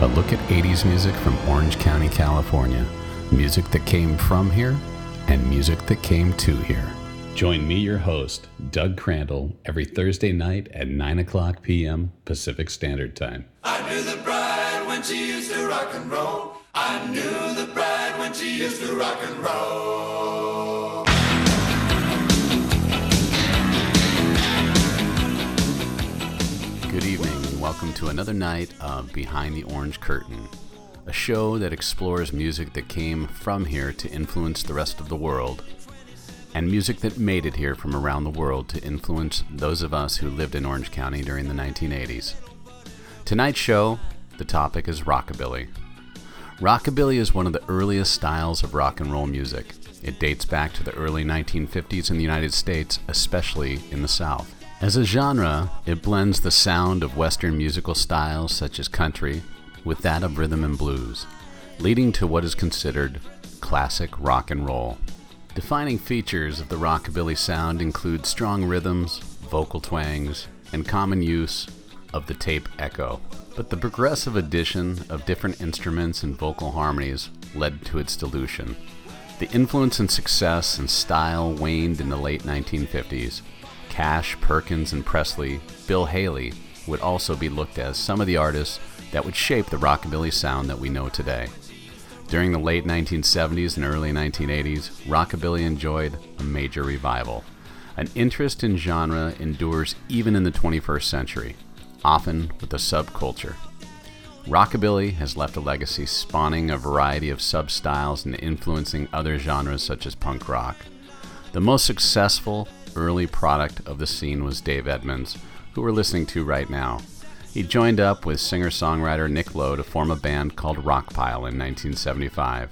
A look at 80s music from Orange County, California. Music that came from here and music that came to here. Join me, your host, Doug Crandall, every Thursday night at 9 o'clock p.m. Pacific Standard Time. I knew the bride when she used to rock and roll. I knew the bride when she used to rock and roll. Welcome to another night of Behind the Orange Curtain, a show that explores music that came from here to influence the rest of the world, and music that made it here from around the world to influence those of us who lived in Orange County during the 1980s. Tonight's show, the topic is rockabilly. Rockabilly is one of the earliest styles of rock and roll music. It dates back to the early 1950s in the United States, especially in the South. As a genre, it blends the sound of Western musical styles such as country with that of rhythm and blues, leading to what is considered classic rock and roll. Defining features of the rockabilly sound include strong rhythms, vocal twangs, and common use of the tape echo. But the progressive addition of different instruments and vocal harmonies led to its dilution. The influence and success and style waned in the late 1950s. Cash, Perkins, and Presley, Bill Haley would also be looked as some of the artists that would shape the rockabilly sound that we know today. During the late 1970s and early 1980s, rockabilly enjoyed a major revival. An interest in genre endures even in the 21st century, often with a subculture. Rockabilly has left a legacy spawning a variety of substyles and influencing other genres such as punk rock. The most successful early product of the scene was Dave Edmunds, who we're listening to right now. He joined up with singer songwriter Nick Lowe to form a band called Rockpile in 1975.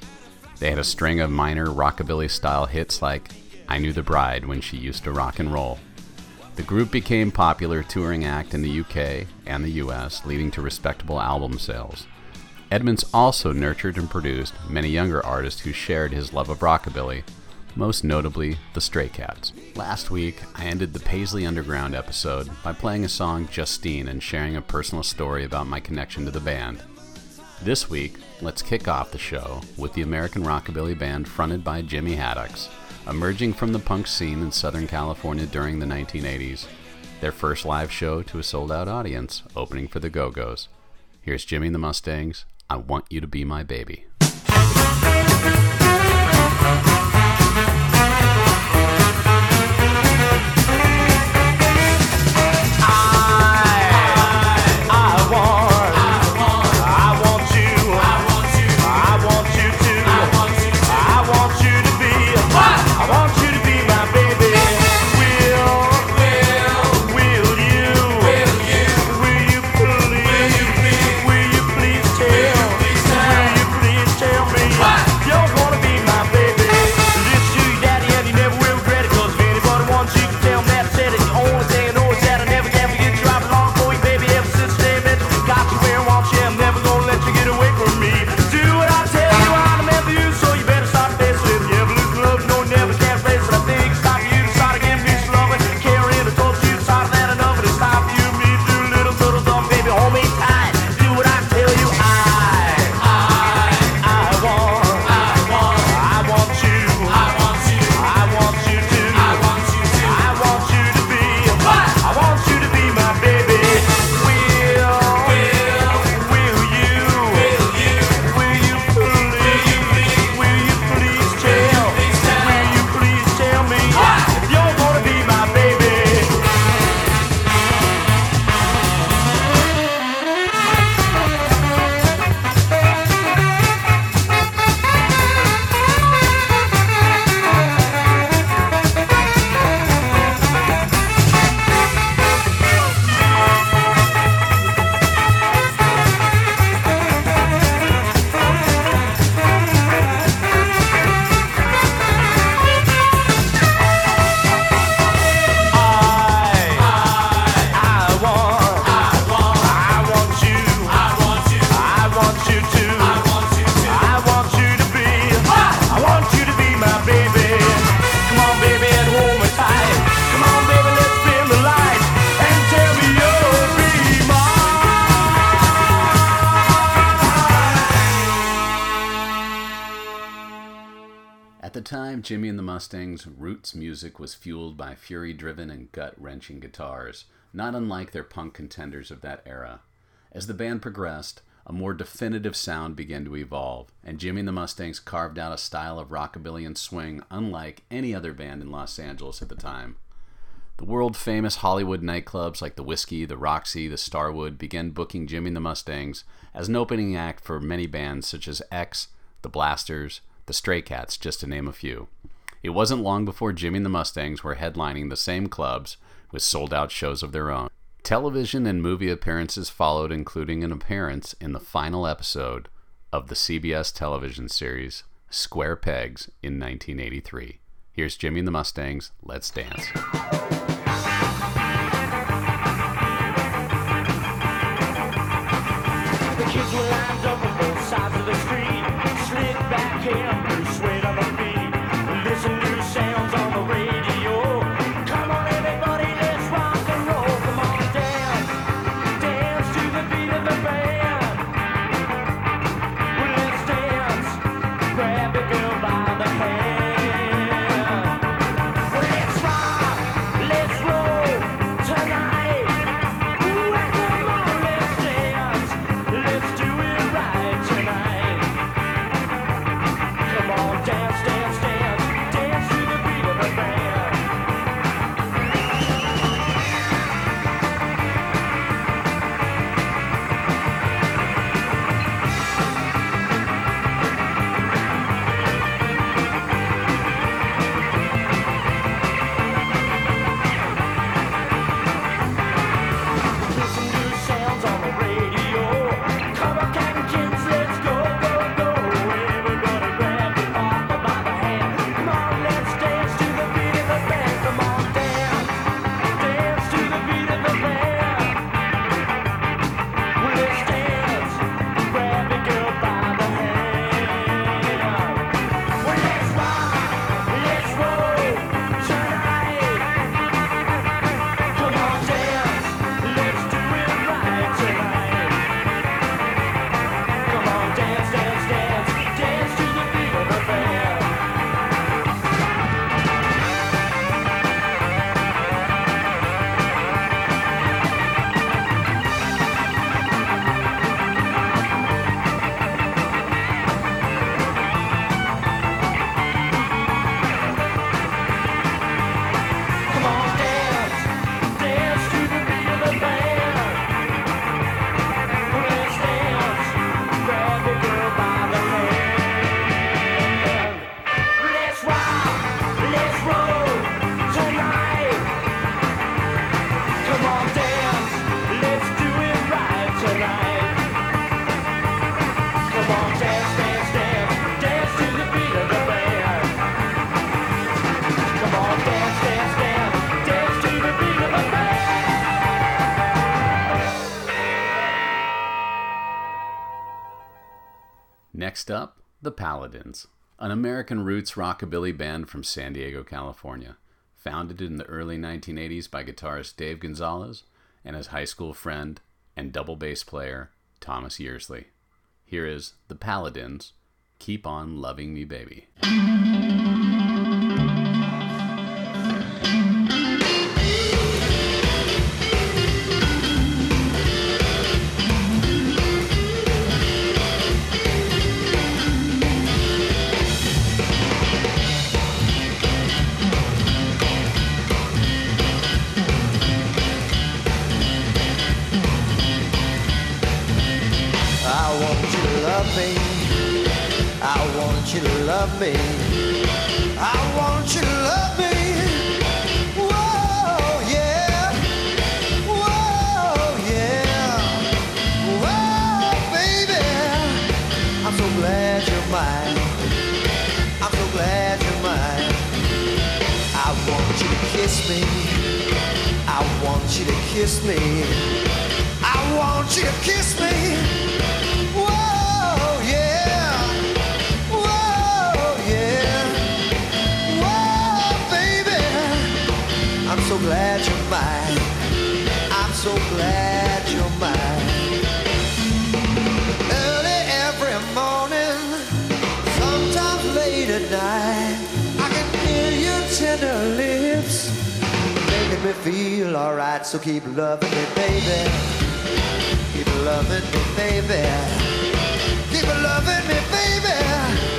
They had a string of minor rockabilly style hits like I Knew the Bride when she used to rock and roll. The group became popular touring act in the UK and the US, leading to respectable album sales. Edmunds also nurtured and produced many younger artists who shared his love of rockabilly, most notably the Stray Cats. Last week, I ended the Paisley Underground episode by playing a song Justine and sharing a personal story about my connection to the band. This week, let's kick off the show with the American Rockabilly Band fronted by Jimmy Haddox, emerging from the punk scene in Southern California during the 1980s. Their first live show to a sold out audience, opening for the Go Go's. Here's Jimmy and the Mustangs. I want you to be my baby. Roots music was fueled by fury driven and gut wrenching guitars, not unlike their punk contenders of that era. As the band progressed, a more definitive sound began to evolve, and Jimmy and the Mustangs carved out a style of rockabilly and swing unlike any other band in Los Angeles at the time. The world famous Hollywood nightclubs like the Whiskey, the Roxy, the Starwood began booking Jimmy and the Mustangs as an opening act for many bands such as X, the Blasters, the Stray Cats, just to name a few. It wasn't long before Jimmy and the Mustangs were headlining the same clubs with sold out shows of their own. Television and movie appearances followed, including an appearance in the final episode of the CBS television series Square Pegs in 1983. Here's Jimmy and the Mustangs. Let's dance. The kids Paladins, an American roots rockabilly band from San Diego, California. Founded in the early 1980s by guitarist Dave Gonzalez and his high school friend and double bass player Thomas Yearsley. Here is the Paladins, Keep On Loving Me Baby. Me. I want you to love me. Whoa, yeah. Whoa, yeah. Whoa, baby. I'm so glad you're mine. I'm so glad you're mine. I want you to kiss me. I want you to kiss me. I want you to kiss me. Feel alright. So keep loving me, baby. Keep loving me, baby. Keep loving me, baby.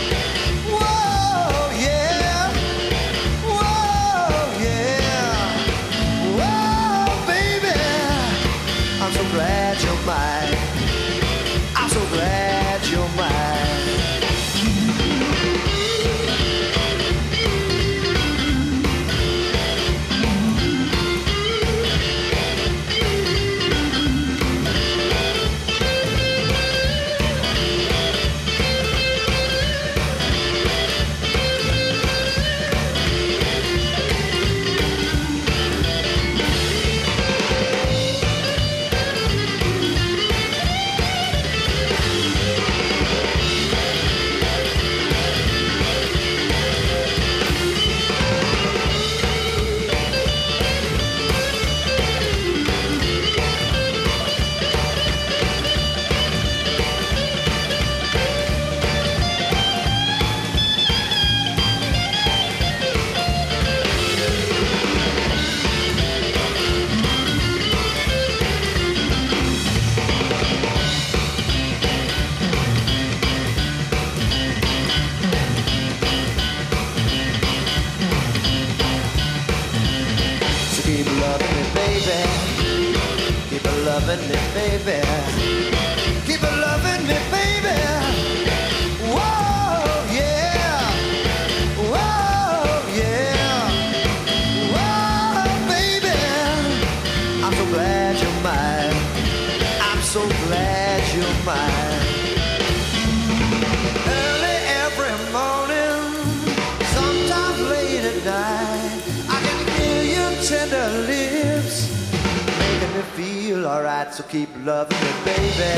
Feel alright. So keep loving me, baby.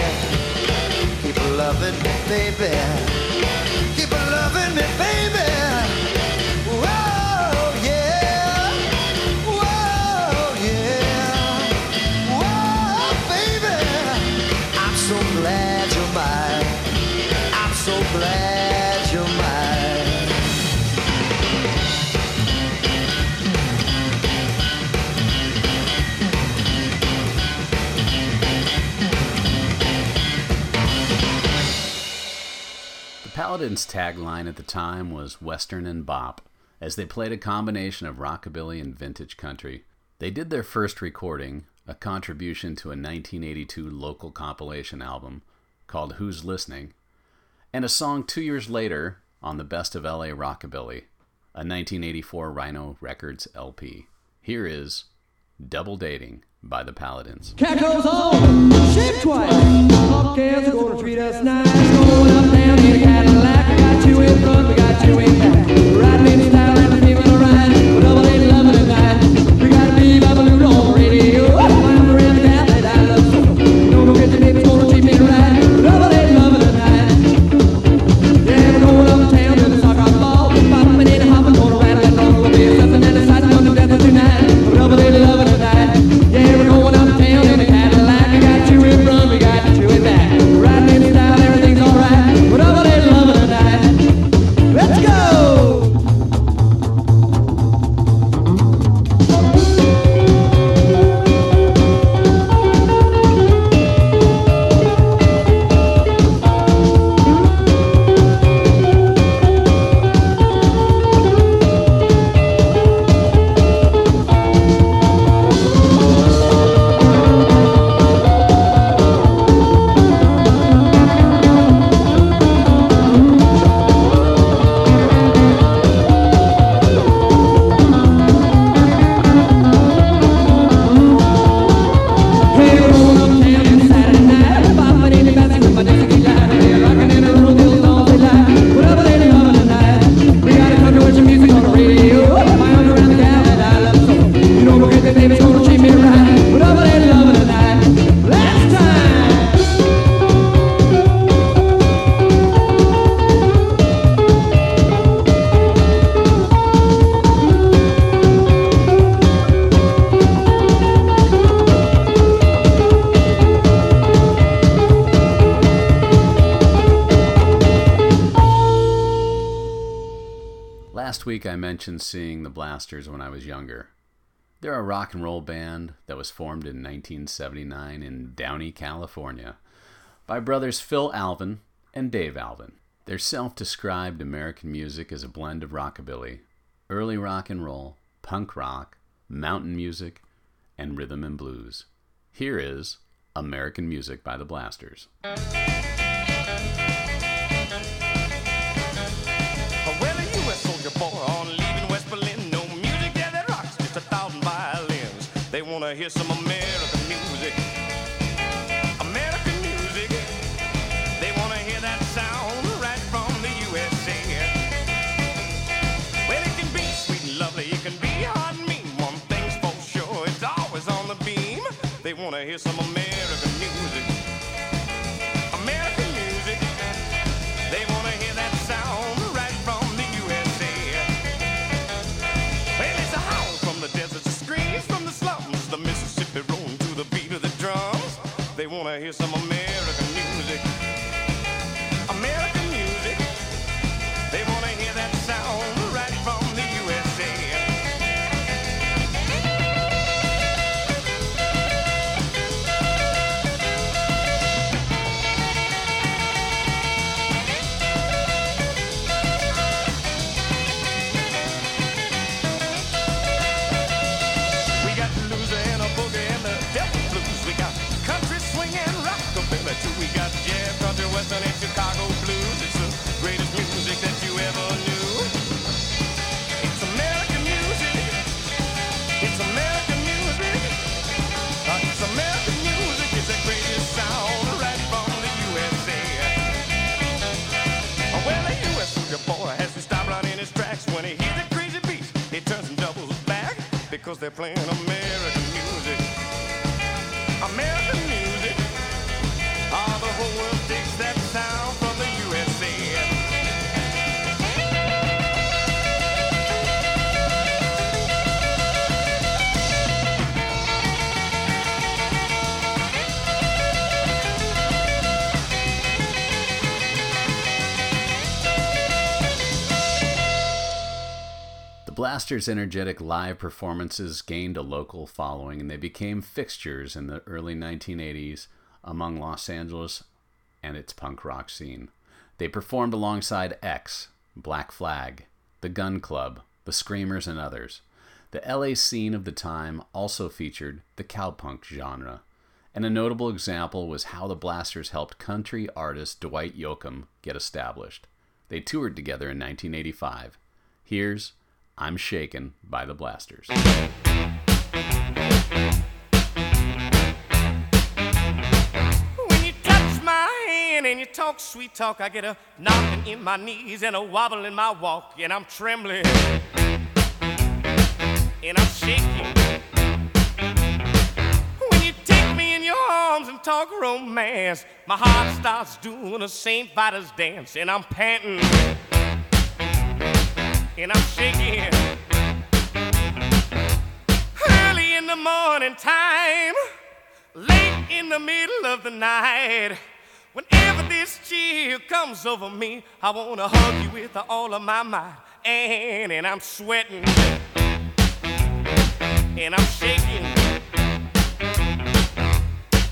Keep loving me, baby. Keep loving me, baby. Paladins' tagline at the time was Western and Bop, as they played a combination of rockabilly and vintage country. They did their first recording, a contribution to a 1982 local compilation album called Who's Listening, and a song two years later on the Best of LA Rockabilly, a 1984 Rhino Records LP. Here is Double Dating by the Paladins. Cat goes ship twice. Are gonna treat us nice. Going up a Cadillac. We got you in front, we got you in back. Riding in style and double mentioned seeing the Blasters when I was younger. They're a rock and roll band that was formed in 1979 in Downey, California, by brothers Phil Alvin and Dave Alvin. Their self described American music is a blend of rockabilly, early rock and roll, punk rock, mountain music, and rhythm and blues. Here is American Music by the Blasters. Wanna hear some American music. American music. They wanna hear that sound right from the USA. Well, it can be sweet and lovely, it can be hard and mean. One thing's for sure, it's always on the beam. They wanna hear some American They wanna hear some American music. Blasters' energetic live performances gained a local following and they became fixtures in the early 1980s among Los Angeles and its punk rock scene. They performed alongside X, Black Flag, The Gun Club, The Screamers, and others. The LA scene of the time also featured the cowpunk genre, and a notable example was how the Blasters helped country artist Dwight Yoakam get established. They toured together in 1985. Here's I'm Shaken by the Blasters. When you touch my hand and you talk sweet talk, I get a knocking in my knees and a wobble in my walk, and I'm trembling and I'm shaking. When you take me in your arms and talk romance, my heart starts doing a St. Vitus dance, and I'm panting and I'm shaking. Early in the morning time, late in the middle of the night. Whenever this chill comes over me, I wanna hug you with all of my might. And, and I'm sweating, and I'm shaking.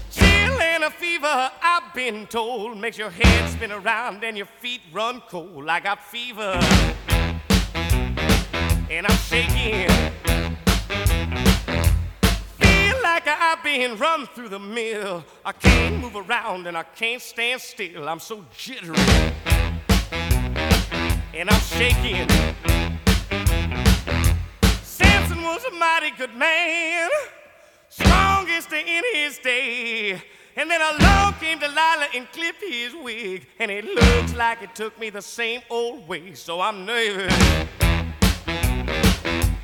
Chill and a fever, I've been told, makes your head spin around and your feet run cold. I got fever, and I'm shaking. Feel like I've been run through the mill. I can't move around and I can't stand still. I'm so jittery. And I'm shaking. Samson was a mighty good man, strongest in his day. And then along came Delilah and clipped his wig. And it looks like it took me the same old way. So I'm nervous.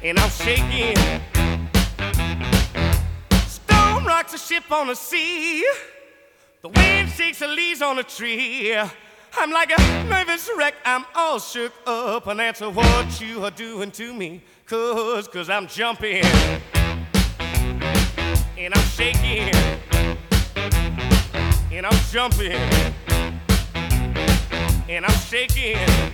And I'm shaking. Storm rocks a ship on the sea. The wind shakes the leaves on a tree. I'm like a nervous wreck. I'm all shook up. And that's what you are doing to me. Cause, cause I'm jumping. And I'm shaking. And I'm jumping. And I'm shaking.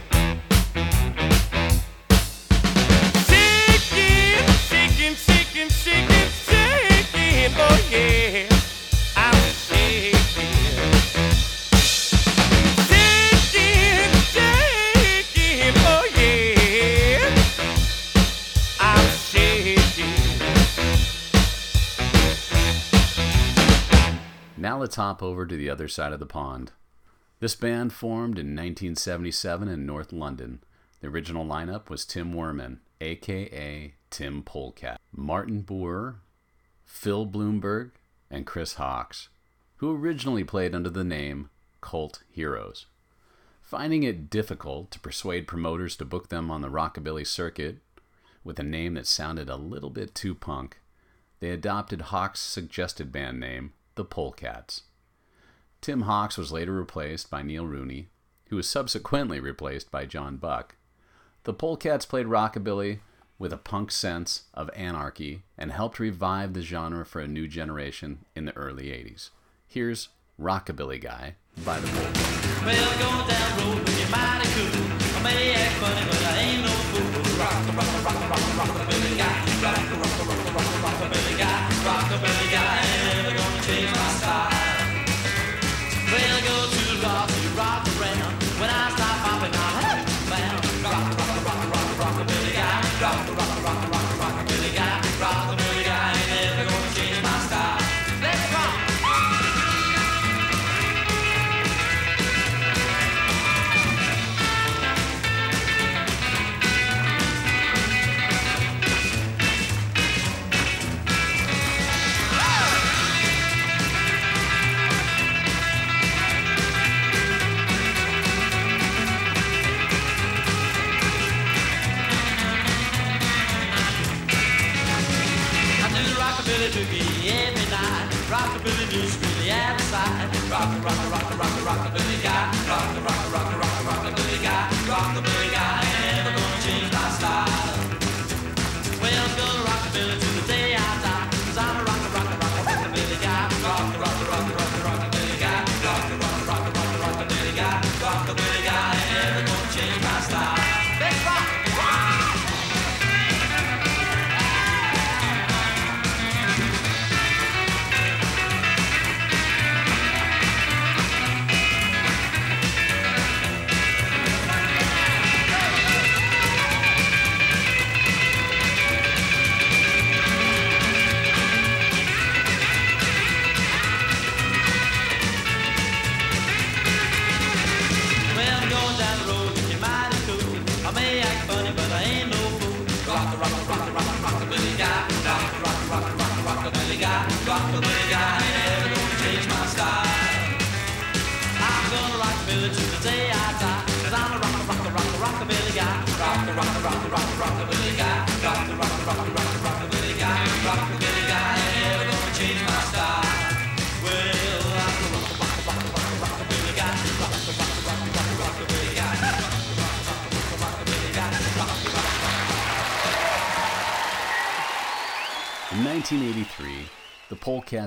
Now let's hop over to the other side of the pond. This band formed in 1977 in North London. The original lineup was Tim Worman, aka Tim Polecat, Martin Boorer, Phil Bloomberg, and Chris Hawkes, who originally played under the name Cult Heroes. Finding it difficult to persuade promoters to book them on the rockabilly circuit with a name that sounded a little bit too punk, they adopted Hawkes' suggested band name, the Polecats. Tim Hawkes was later replaced by Neil Rooney, who was subsequently replaced by John Buck. The Polecats played rockabilly with a punk sense of anarchy and helped revive the genre for a new generation in the early 80s. Here's Rockabilly Guy by the Polecats. Well, going down road with your mighty cool. I may act funny, but I ain't no fool. Rock, rock, rock, rock, rock, rockabilly the Rockabilly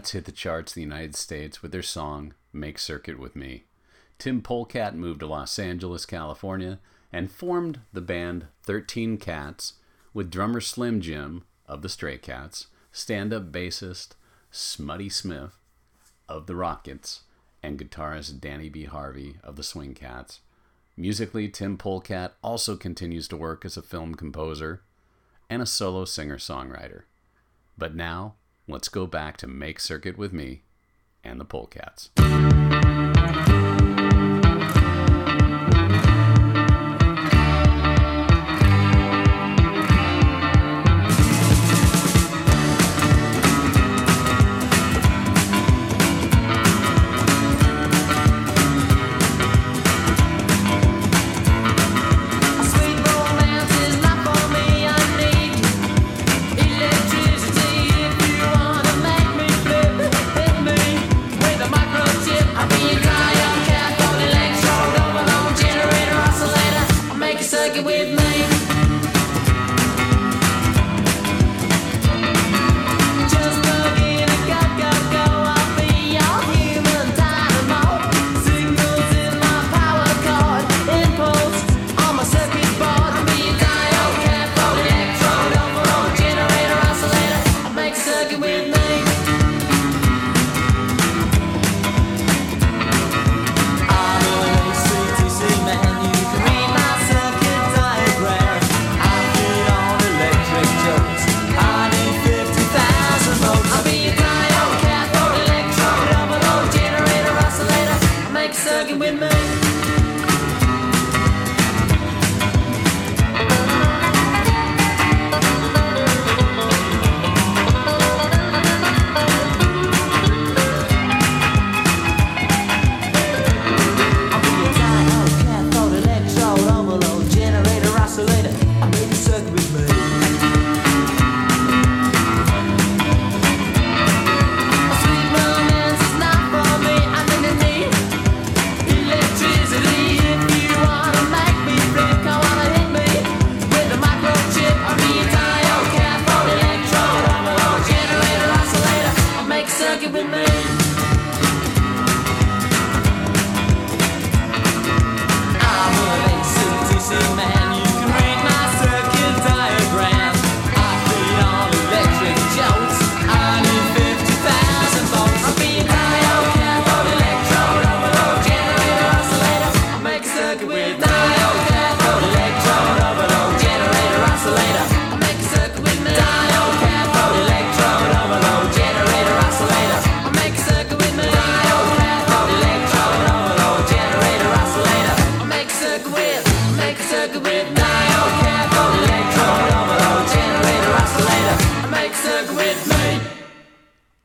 Polecats hit the charts in the United States with their song Make Circuit with Me. Tim Polecat moved to Los Angeles, California, and formed the band 13 Cats with drummer Slim Jim of the Stray Cats, stand up bassist Smutty Smith of the Rockats, and guitarist Danny B. Harvey of the Swing Cats. Musically, Tim Polecat also continues to work as a film composer and a solo singer songwriter. But now, let's go back to Make Circuit with Me and the Polecats.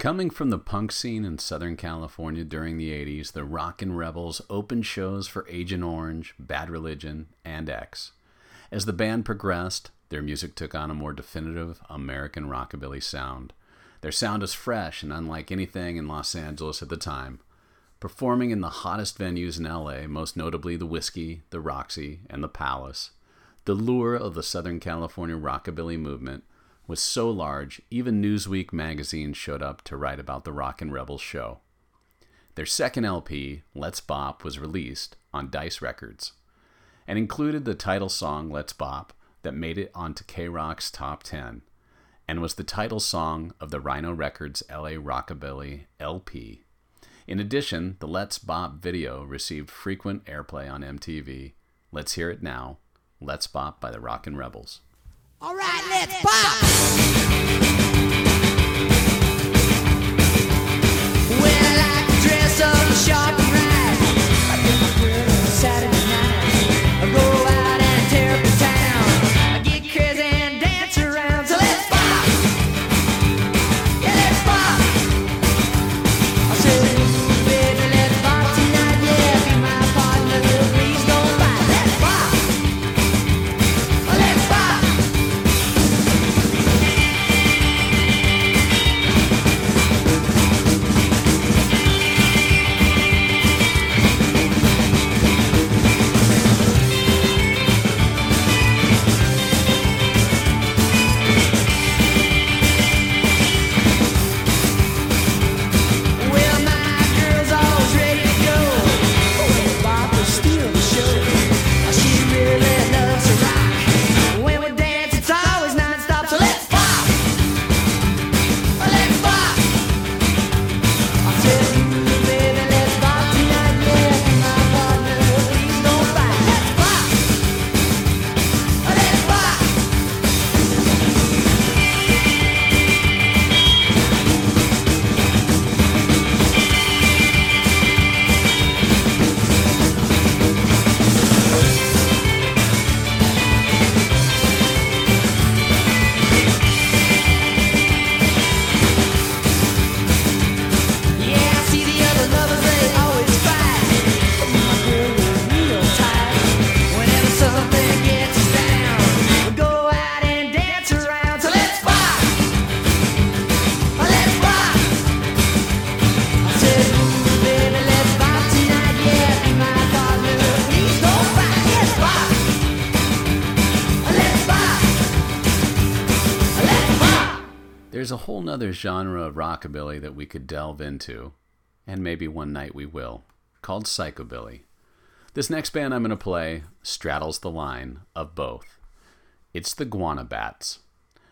Coming from the punk scene in Southern California during the 80s, the Rockin' Rebels opened shows for Agent Orange, Bad Religion, and X. As the band progressed, their music took on a more definitive American rockabilly sound. Their sound is fresh and unlike anything in Los Angeles at the time. Performing in the hottest venues in LA, most notably the Whiskey, the Roxy, and the Palace, the lure of the Southern California rockabilly movement was so large, even Newsweek magazine showed up to write about the Rockin' Rebels show. Their second LP, Let's Bop, was released on Dice Records and included the title song Let's Bop that made it onto KROQ's top 10 and was the title song of the Rhino Records LA Rockabilly LP. In addition, the Let's Bop video received frequent airplay on MTV. Let's hear it now. Let's Bop by the Rockin' Rebels. All right, let's pop. Well, I dress up sharp and right. I grill on Saturday Nother genre of rockabilly that we could delve into, and maybe one night we will, called psychobilly. This next band I'm going to play straddles the line of both. It's the Guana Batz.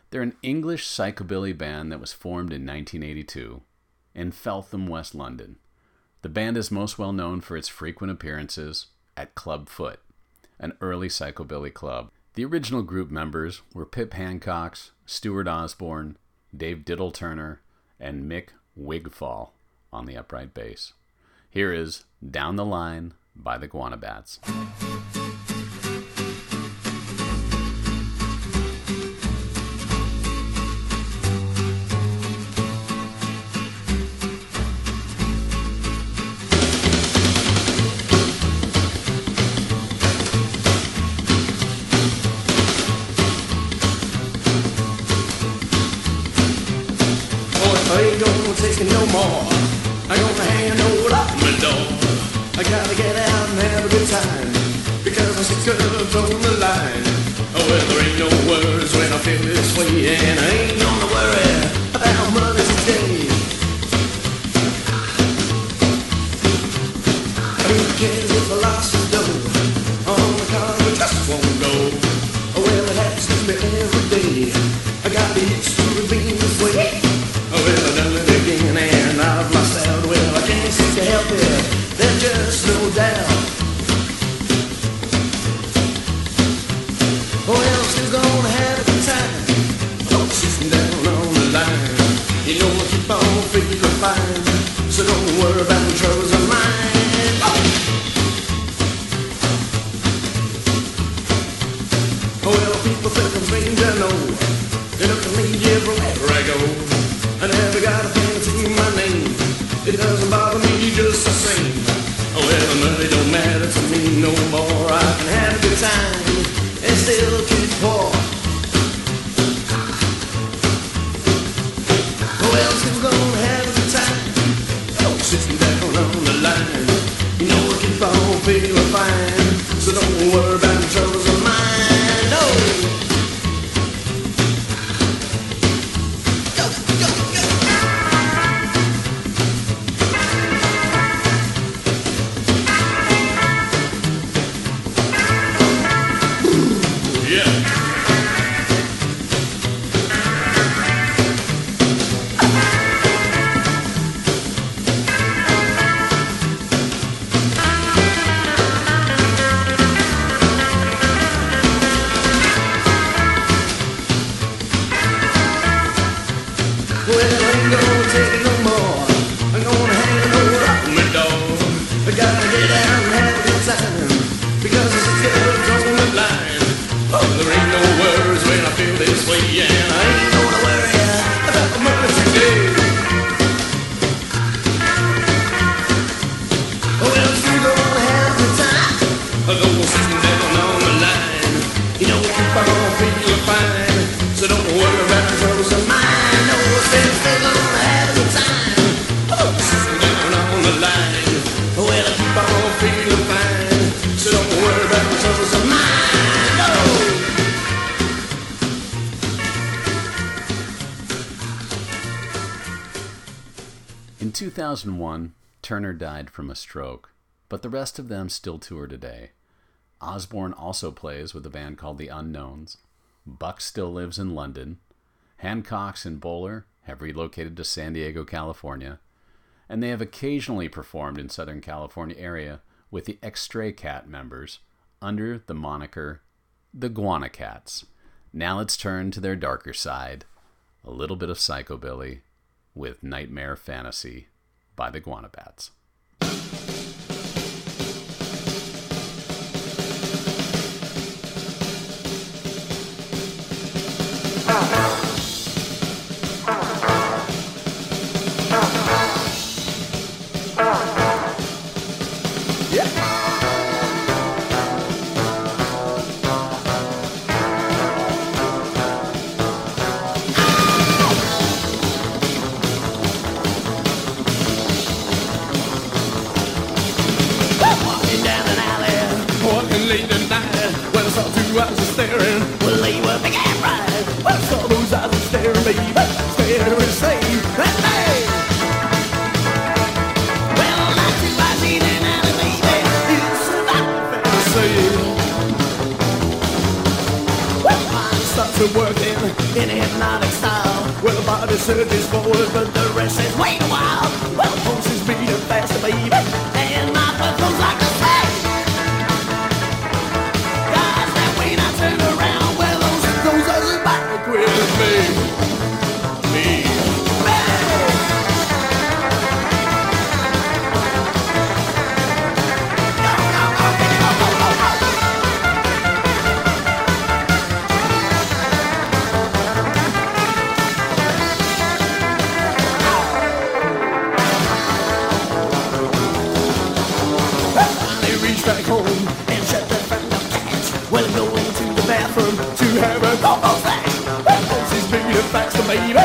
They're an English psychobilly band that was formed in 1982 in Feltham, West London. The band is most well known for its frequent appearances at Klub Foot, an early psychobilly club. The original group members were Pip Hancox, Stuart Osborne, Dave Diddle Turner, and Mick Wigfall on the upright bass. Here is Down the Line by the Guana Batz. It no more. I'm gonna hang no up my door. I gotta get out and have a good time because I'm sick of throwing the line. Oh, well, there ain't no words when I feel this way, and I ain't gonna worry about money today. 2001, Turner died from a stroke, but the rest of them still tour today. Osborne also plays with a band called The Unknowns. Buck still lives in London. Hancox and Bowler have relocated to San Diego, California. And they have occasionally performed in Southern California area with the X-Stray Cat members under the moniker the Guana Cats. Now let's turn to their darker side, a little bit of psychobilly with Nightmare Fantasy by the Guana Batz. Walking two eyes a staring, well they were big and bright. When I saw those eyes a staring, baby, staring and saying, hey. Well, like two eyes in an alley, baby, it's not fantasy. Well, mine starts to working in a hypnotic style. Well, the body surges forward, but the rest says, wait a while. Well, pulse is beating faster, baby, faster,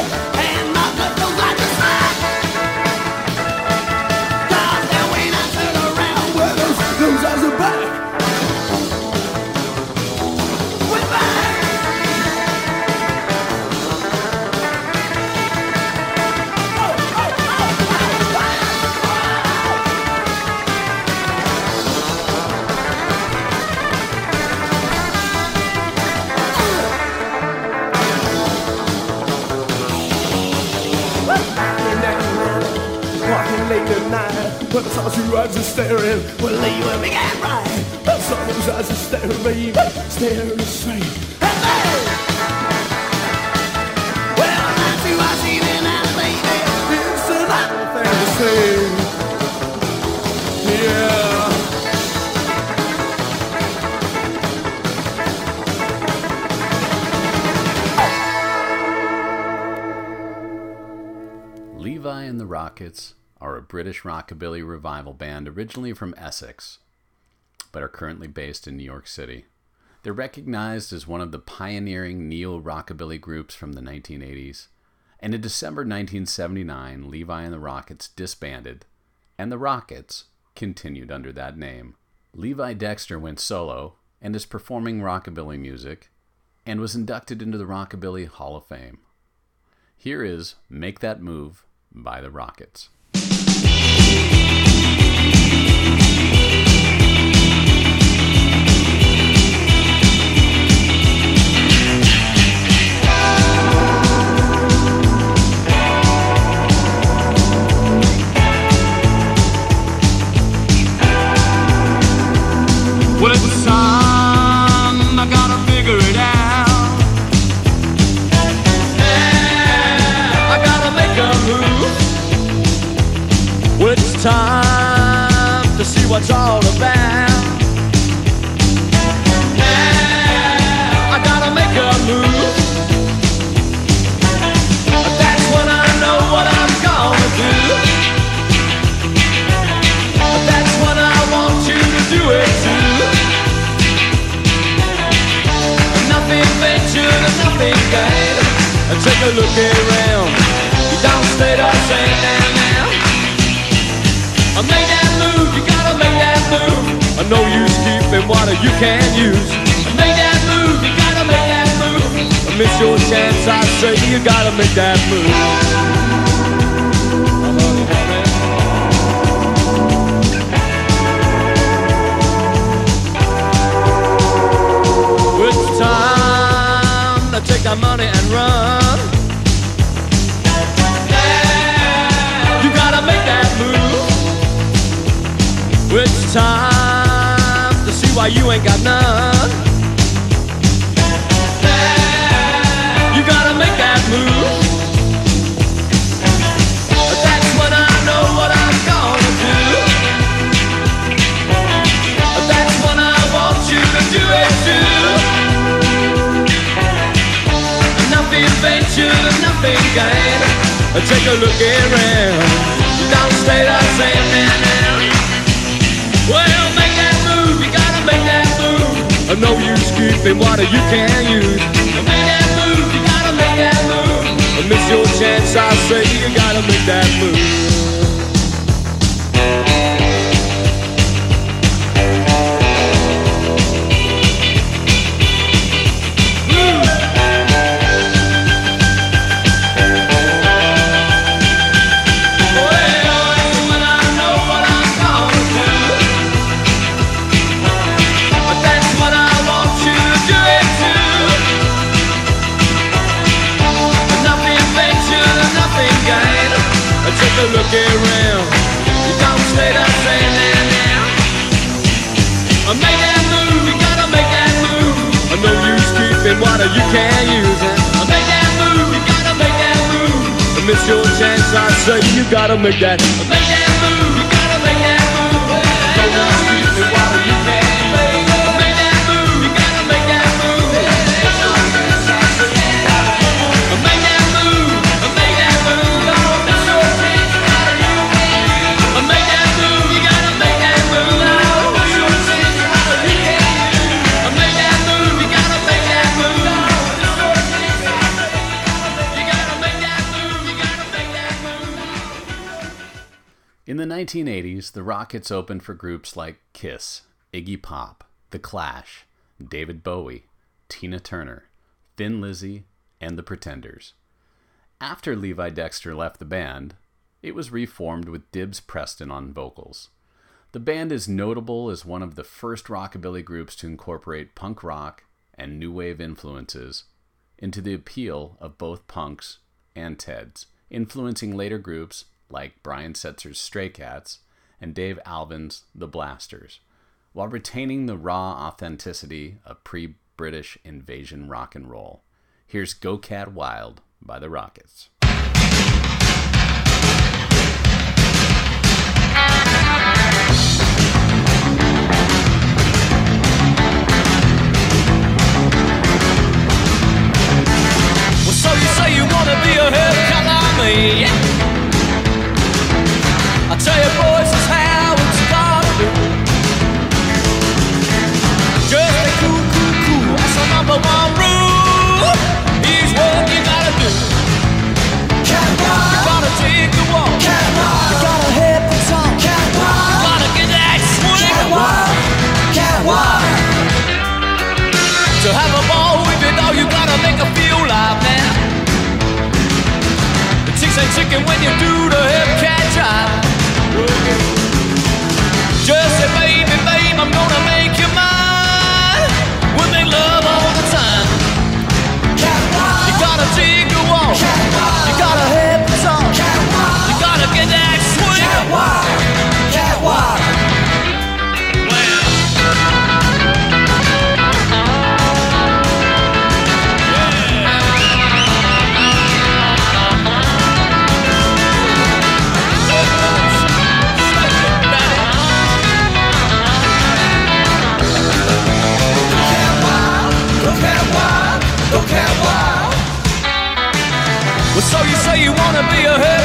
Levi and the Rockats are a British rockabilly revival band originally from Essex, but are currently based in New York City. They're recognized as one of the pioneering neo rockabilly groups from the 1980s, and in December 1979, Levi and the Rockats disbanded, and the Rockats continued under that name. Levi Dexter went solo and is performing rockabilly music and was inducted into the Rockabilly Hall of Fame. Here is Make That Move by the Rockats. Take a look around. You don't stay the same now, now. I made that move, you gotta make that move. I know use keeping water you can't use. I made that move, you gotta make that move. I miss your chance, I say you gotta make that move. Take our money and run. You gotta make that move. It's time to see why you ain't got none. You gotta make that move. Take a look around. Don't stay the same now. Well, make that move. You gotta make that move. No use keeping water you can't use. Make that move. You gotta make that move. Miss your chance. I say you gotta make that move. I miss your chance, I say you gotta make that. Make that move, you gotta make that move. I know 1980s, the Rockats opened for groups like Kiss, Iggy Pop, The Clash, David Bowie, Tina Turner, Thin Lizzy, and The Pretenders. After Levi Dexter left the band, it was reformed with Dibbs Preston on vocals. The band is notable as one of the first rockabilly groups to incorporate punk rock and new wave influences into the appeal of both punks and Teds, influencing later groups like Brian Setzer's Stray Cats and Dave Alvin's The Blasters, while retaining the raw authenticity of pre British invasion rock and roll. Here's Go Cat Wild by the Rockats. Well, so you say you wanna be a hip me? I tell you, boys, it's how it's. Just cool, cool, cool. That's number one rule. Here's what you gotta do. You gotta you gotta hit the top. Gotta get that swing. Catwalk, catwalk. To have a ball with you gotta feel. The chicks ain't chicken when you do the hip cat drive baby, babe, I'm gonna make you mine. Love all the time? You gotta dig the. You gotta the. You gotta get that swing. Don't care why. Well, so you say you wanna be a hero.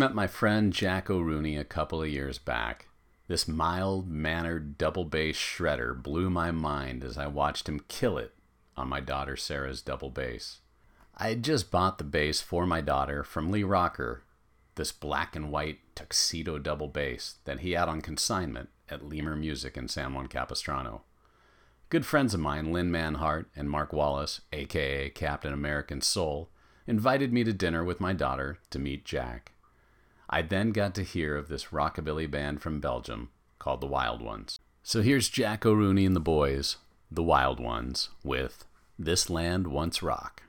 met my friend Jack O'Rooney a couple of years back. This mild mannered double bass shredder blew my mind as I watched him kill it on my daughter Sarah's double bass. I had just bought the bass for my daughter from Lee Rocker, this black and white tuxedo double bass that he had on consignment at Lemur Music in San Juan Capistrano. Good friends of mine, Lynn Manhart and Mark Wallace, aka Captain American Soul, invited me to dinner with my daughter to meet Jack. I then got to hear of this rockabilly band from Belgium called the Wild Ones. So here's Jack O'Rooney and the boys, the Wild Ones, with This Land Once Rock.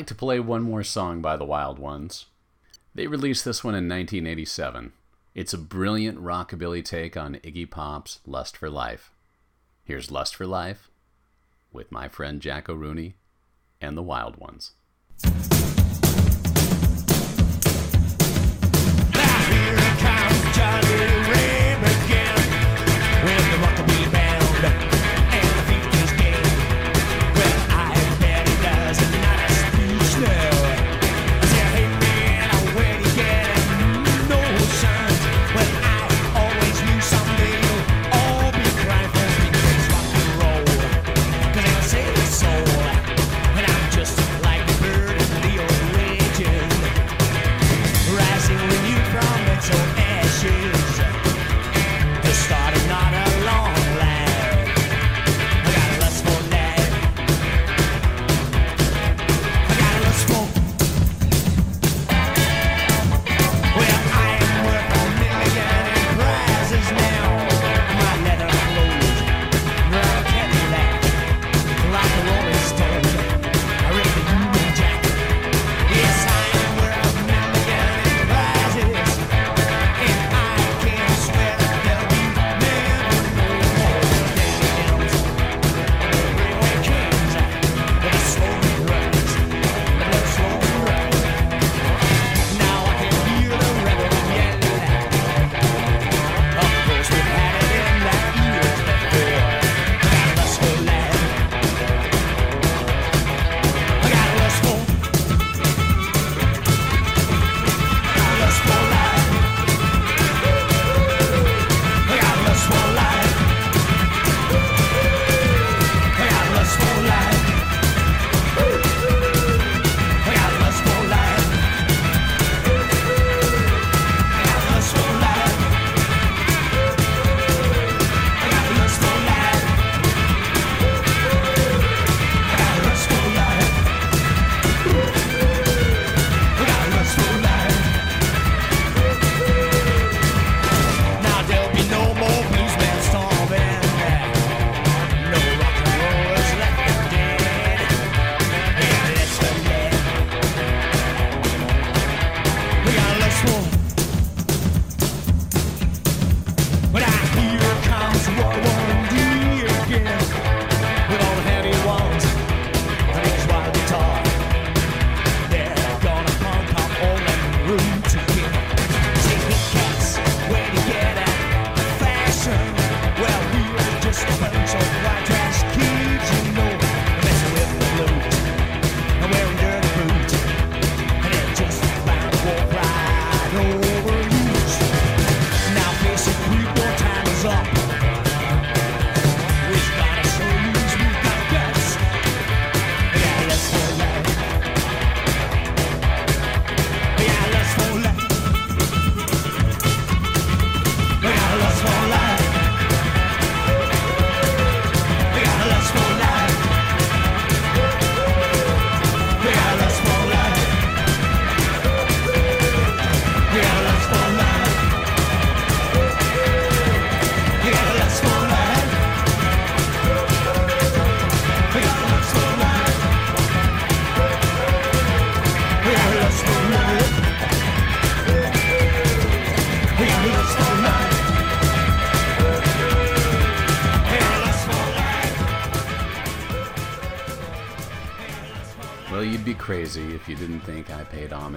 Like to play one more song by the Wild Ones. They released this one in 1987. It's a brilliant rockabilly take on Iggy Pop's Lust for Life. Here's Lust for Life with my friend Jack O'Rooney and the Wild Ones. Here comes Johnny Ram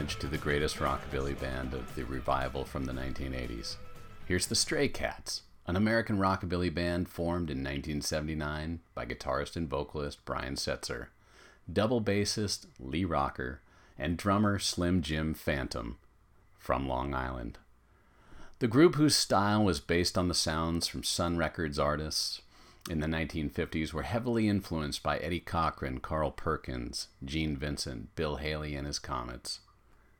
homage to the greatest rockabilly band of the revival from the 1980s. Here's the Stray Cats, an American rockabilly band formed in 1979 by guitarist and vocalist Brian Setzer, double bassist Lee Rocker, and drummer Slim Jim Phantom from Long Island. The group, whose style was based on the sounds from Sun Records artists in the 1950s, were heavily influenced by Eddie Cochran, Carl Perkins, Gene Vincent, Bill Haley, and his Comets.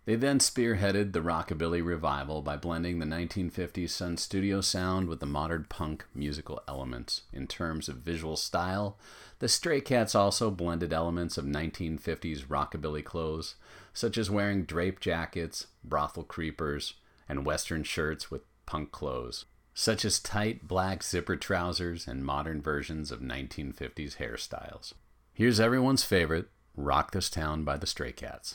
They then spearheaded the rockabilly revival by blending the 1950s Sun Studio sound with the modern punk musical elements. In terms of visual style, the Stray Cats also blended elements of 1950s rockabilly clothes, such as wearing drape jackets, brothel creepers, and western shirts with punk clothes, such as tight black zipper trousers and modern versions of 1950s hairstyles. Here's everyone's favorite, Rock This Town by the Stray Cats.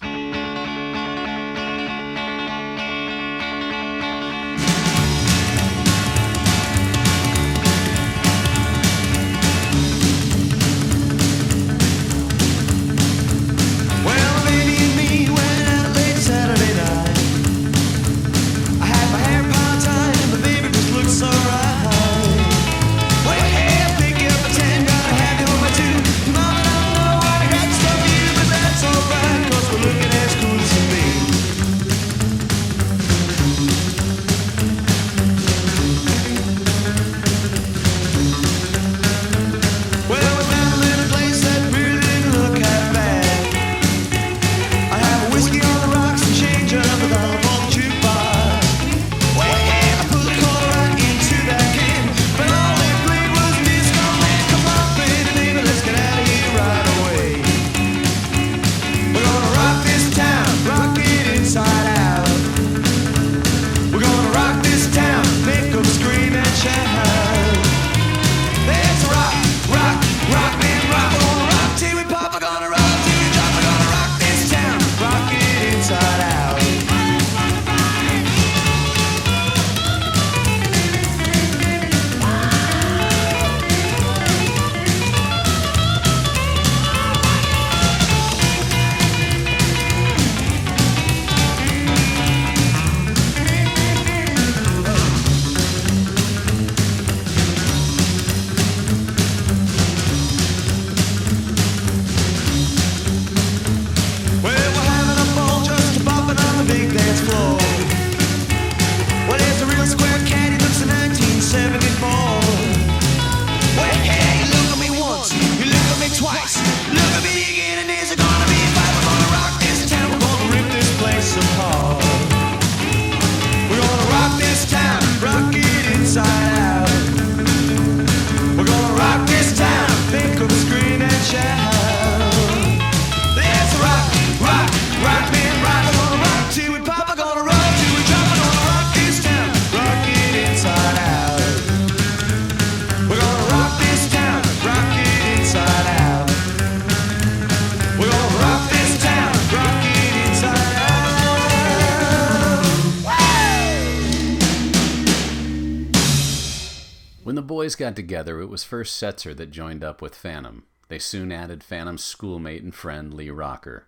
got together, it was first Setzer that joined up with Phantom. They soon added Phantom's schoolmate and friend, Lee Rocker.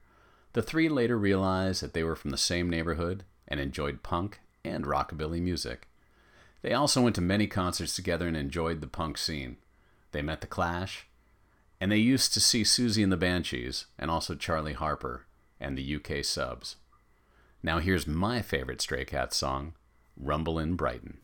The three later realized that they were from the same neighborhood and enjoyed punk and rockabilly music. They also went to many concerts together and enjoyed the punk scene. They met The Clash, and they used to see Siouxsie and the Banshees, and also Charlie Harper and the UK subs. Now here's my favorite Stray Cat song, Rumble in Brighton.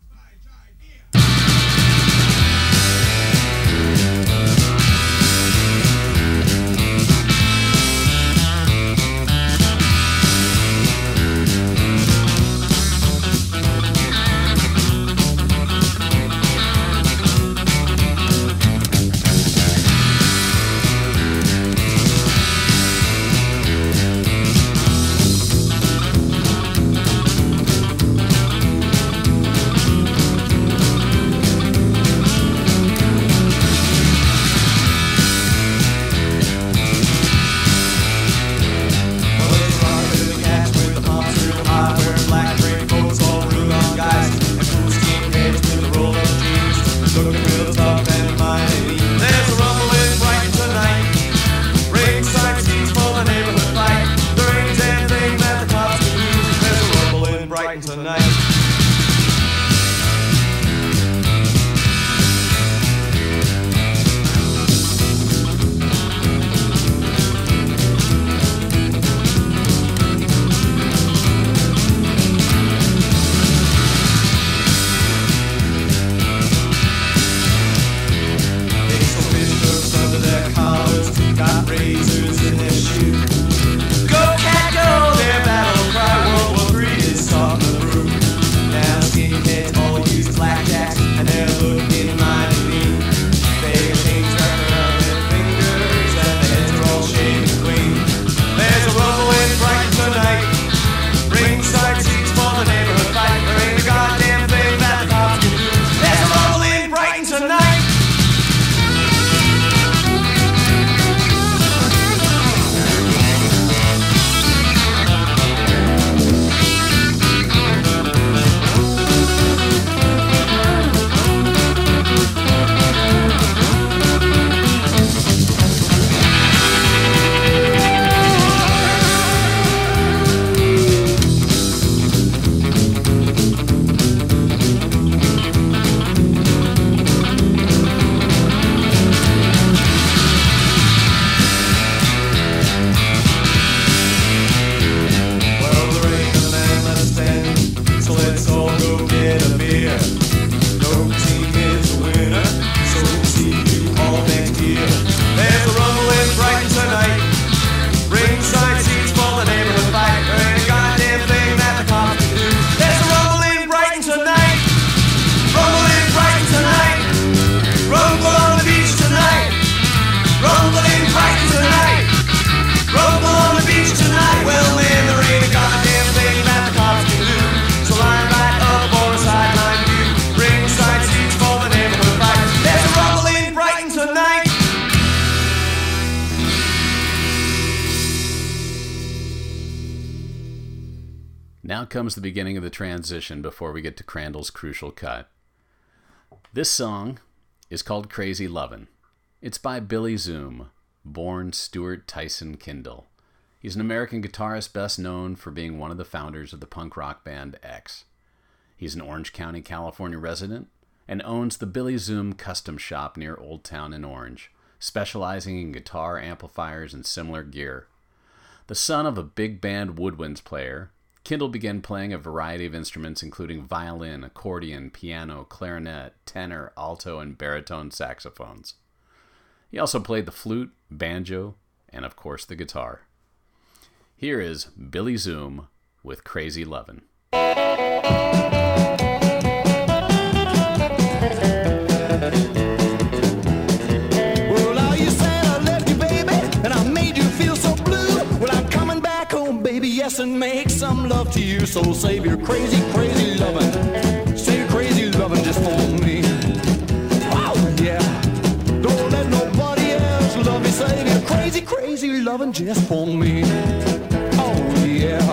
Transition before we get to Crandall's crucial cut. This song is called Crazy Lovin'. It's by Billy Zoom, born Stuart Tyson Kindell. He's an American guitarist best known for being one of the founders of the punk rock band X. He's an Orange County, California resident and owns the Billy Zoom Custom Shop near Old Town in Orange, specializing in guitar, amplifiers, and similar gear. The son of a big band woodwinds player, Kindell began playing a variety of instruments including violin, accordion, piano, clarinet, tenor, alto, and baritone saxophones. He also played the flute, banjo, and of course the guitar. Here is Billy Zoom with Crazy Lovin'. Yes, and make some love to you. So save your crazy, crazy lovin'. Save your crazy lovin' just for me. Oh, yeah. Don't let nobody else love you. Save your crazy, crazy lovin' just for me. Oh, yeah.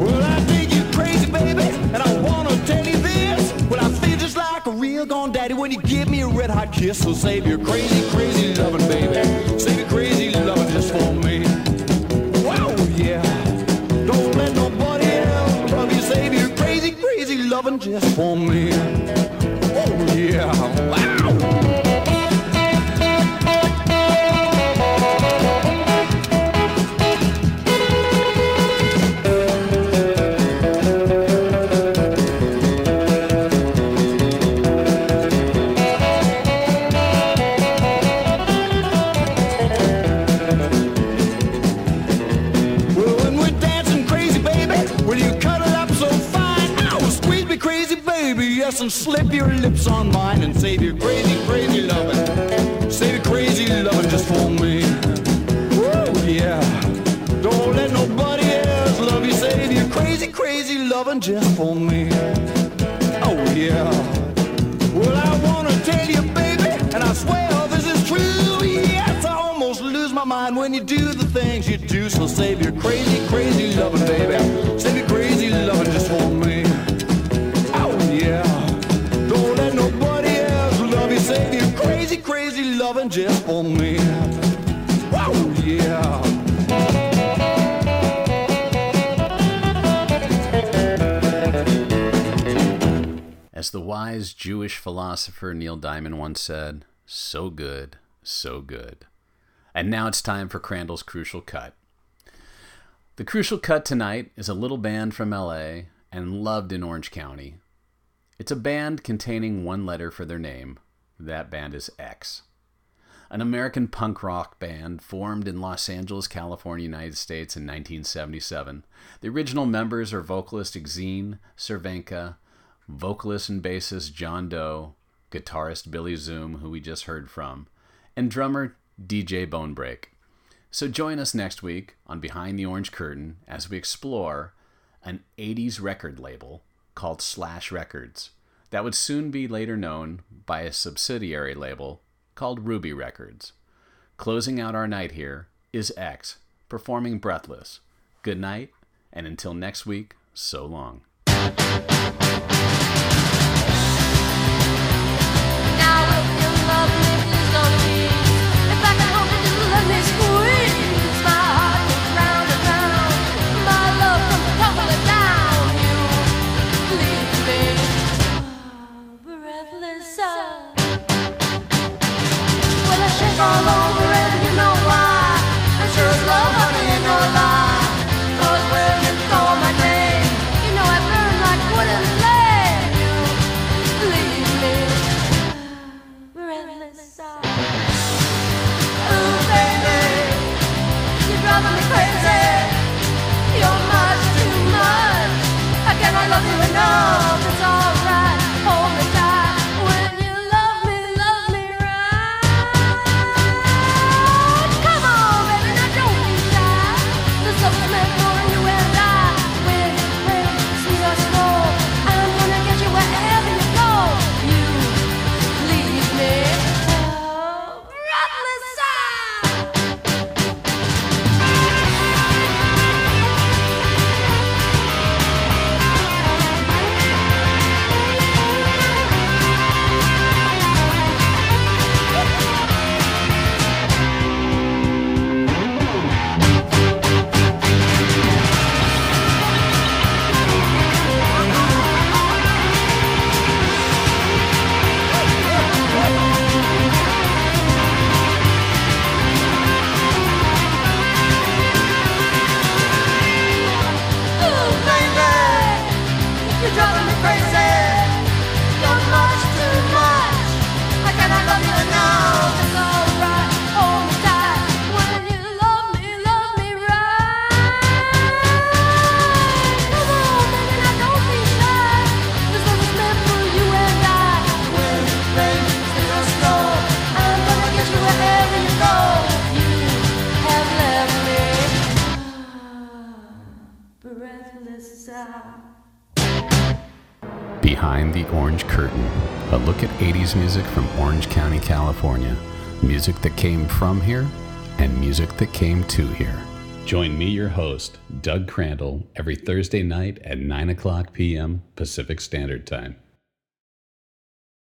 Well, I think you crazy, baby, and I wanna tell you this. Well, I feel just like a real gone daddy when you give me a red hot kiss. So save your crazy, crazy lovin', baby. Save your crazy lovin' just for me. Crazy lovin' just for me. Oh, yeah. Wow. And slip your lips on mine and save your crazy, crazy lovin'. Save your crazy lovin' just for me. Woo, yeah. Don't let nobody else love you. Save your crazy, crazy lovin' just for me. Oh, yeah. Well, I wanna tell you, baby, and I swear this is true. Yes, I almost lose my mind when you do the things you do. So save your crazy, crazy loving, baby. Save your crazy loving just for me. Loving just for me. Yeah. As the wise Jewish philosopher Neil Diamond once said, so good, so good. And now it's time for Crandall's Crucial Cut. The Crucial Cut tonight is a little band from LA and loved in Orange County. It's a band containing one letter for their name. That band is X. An American punk rock band formed in Los Angeles, California, United States in 1977. The original members are vocalist Exene Cervenka, vocalist and bassist John Doe, guitarist Billy Zoom, who we just heard from, and drummer DJ Bonebrake. So join us next week on Behind the Orange Curtain as we explore an 80s record label called Slash Records that would soon be later known by a subsidiary label called Ruby Records. Closing out our night here is X performing Breathless. Good night, and until next week, so long. All 80s music from Orange County, California. Music that came from here and music that came to here. Join me, your host, Doug Crandall, every Thursday night at 9 o'clock p.m. Pacific Standard Time.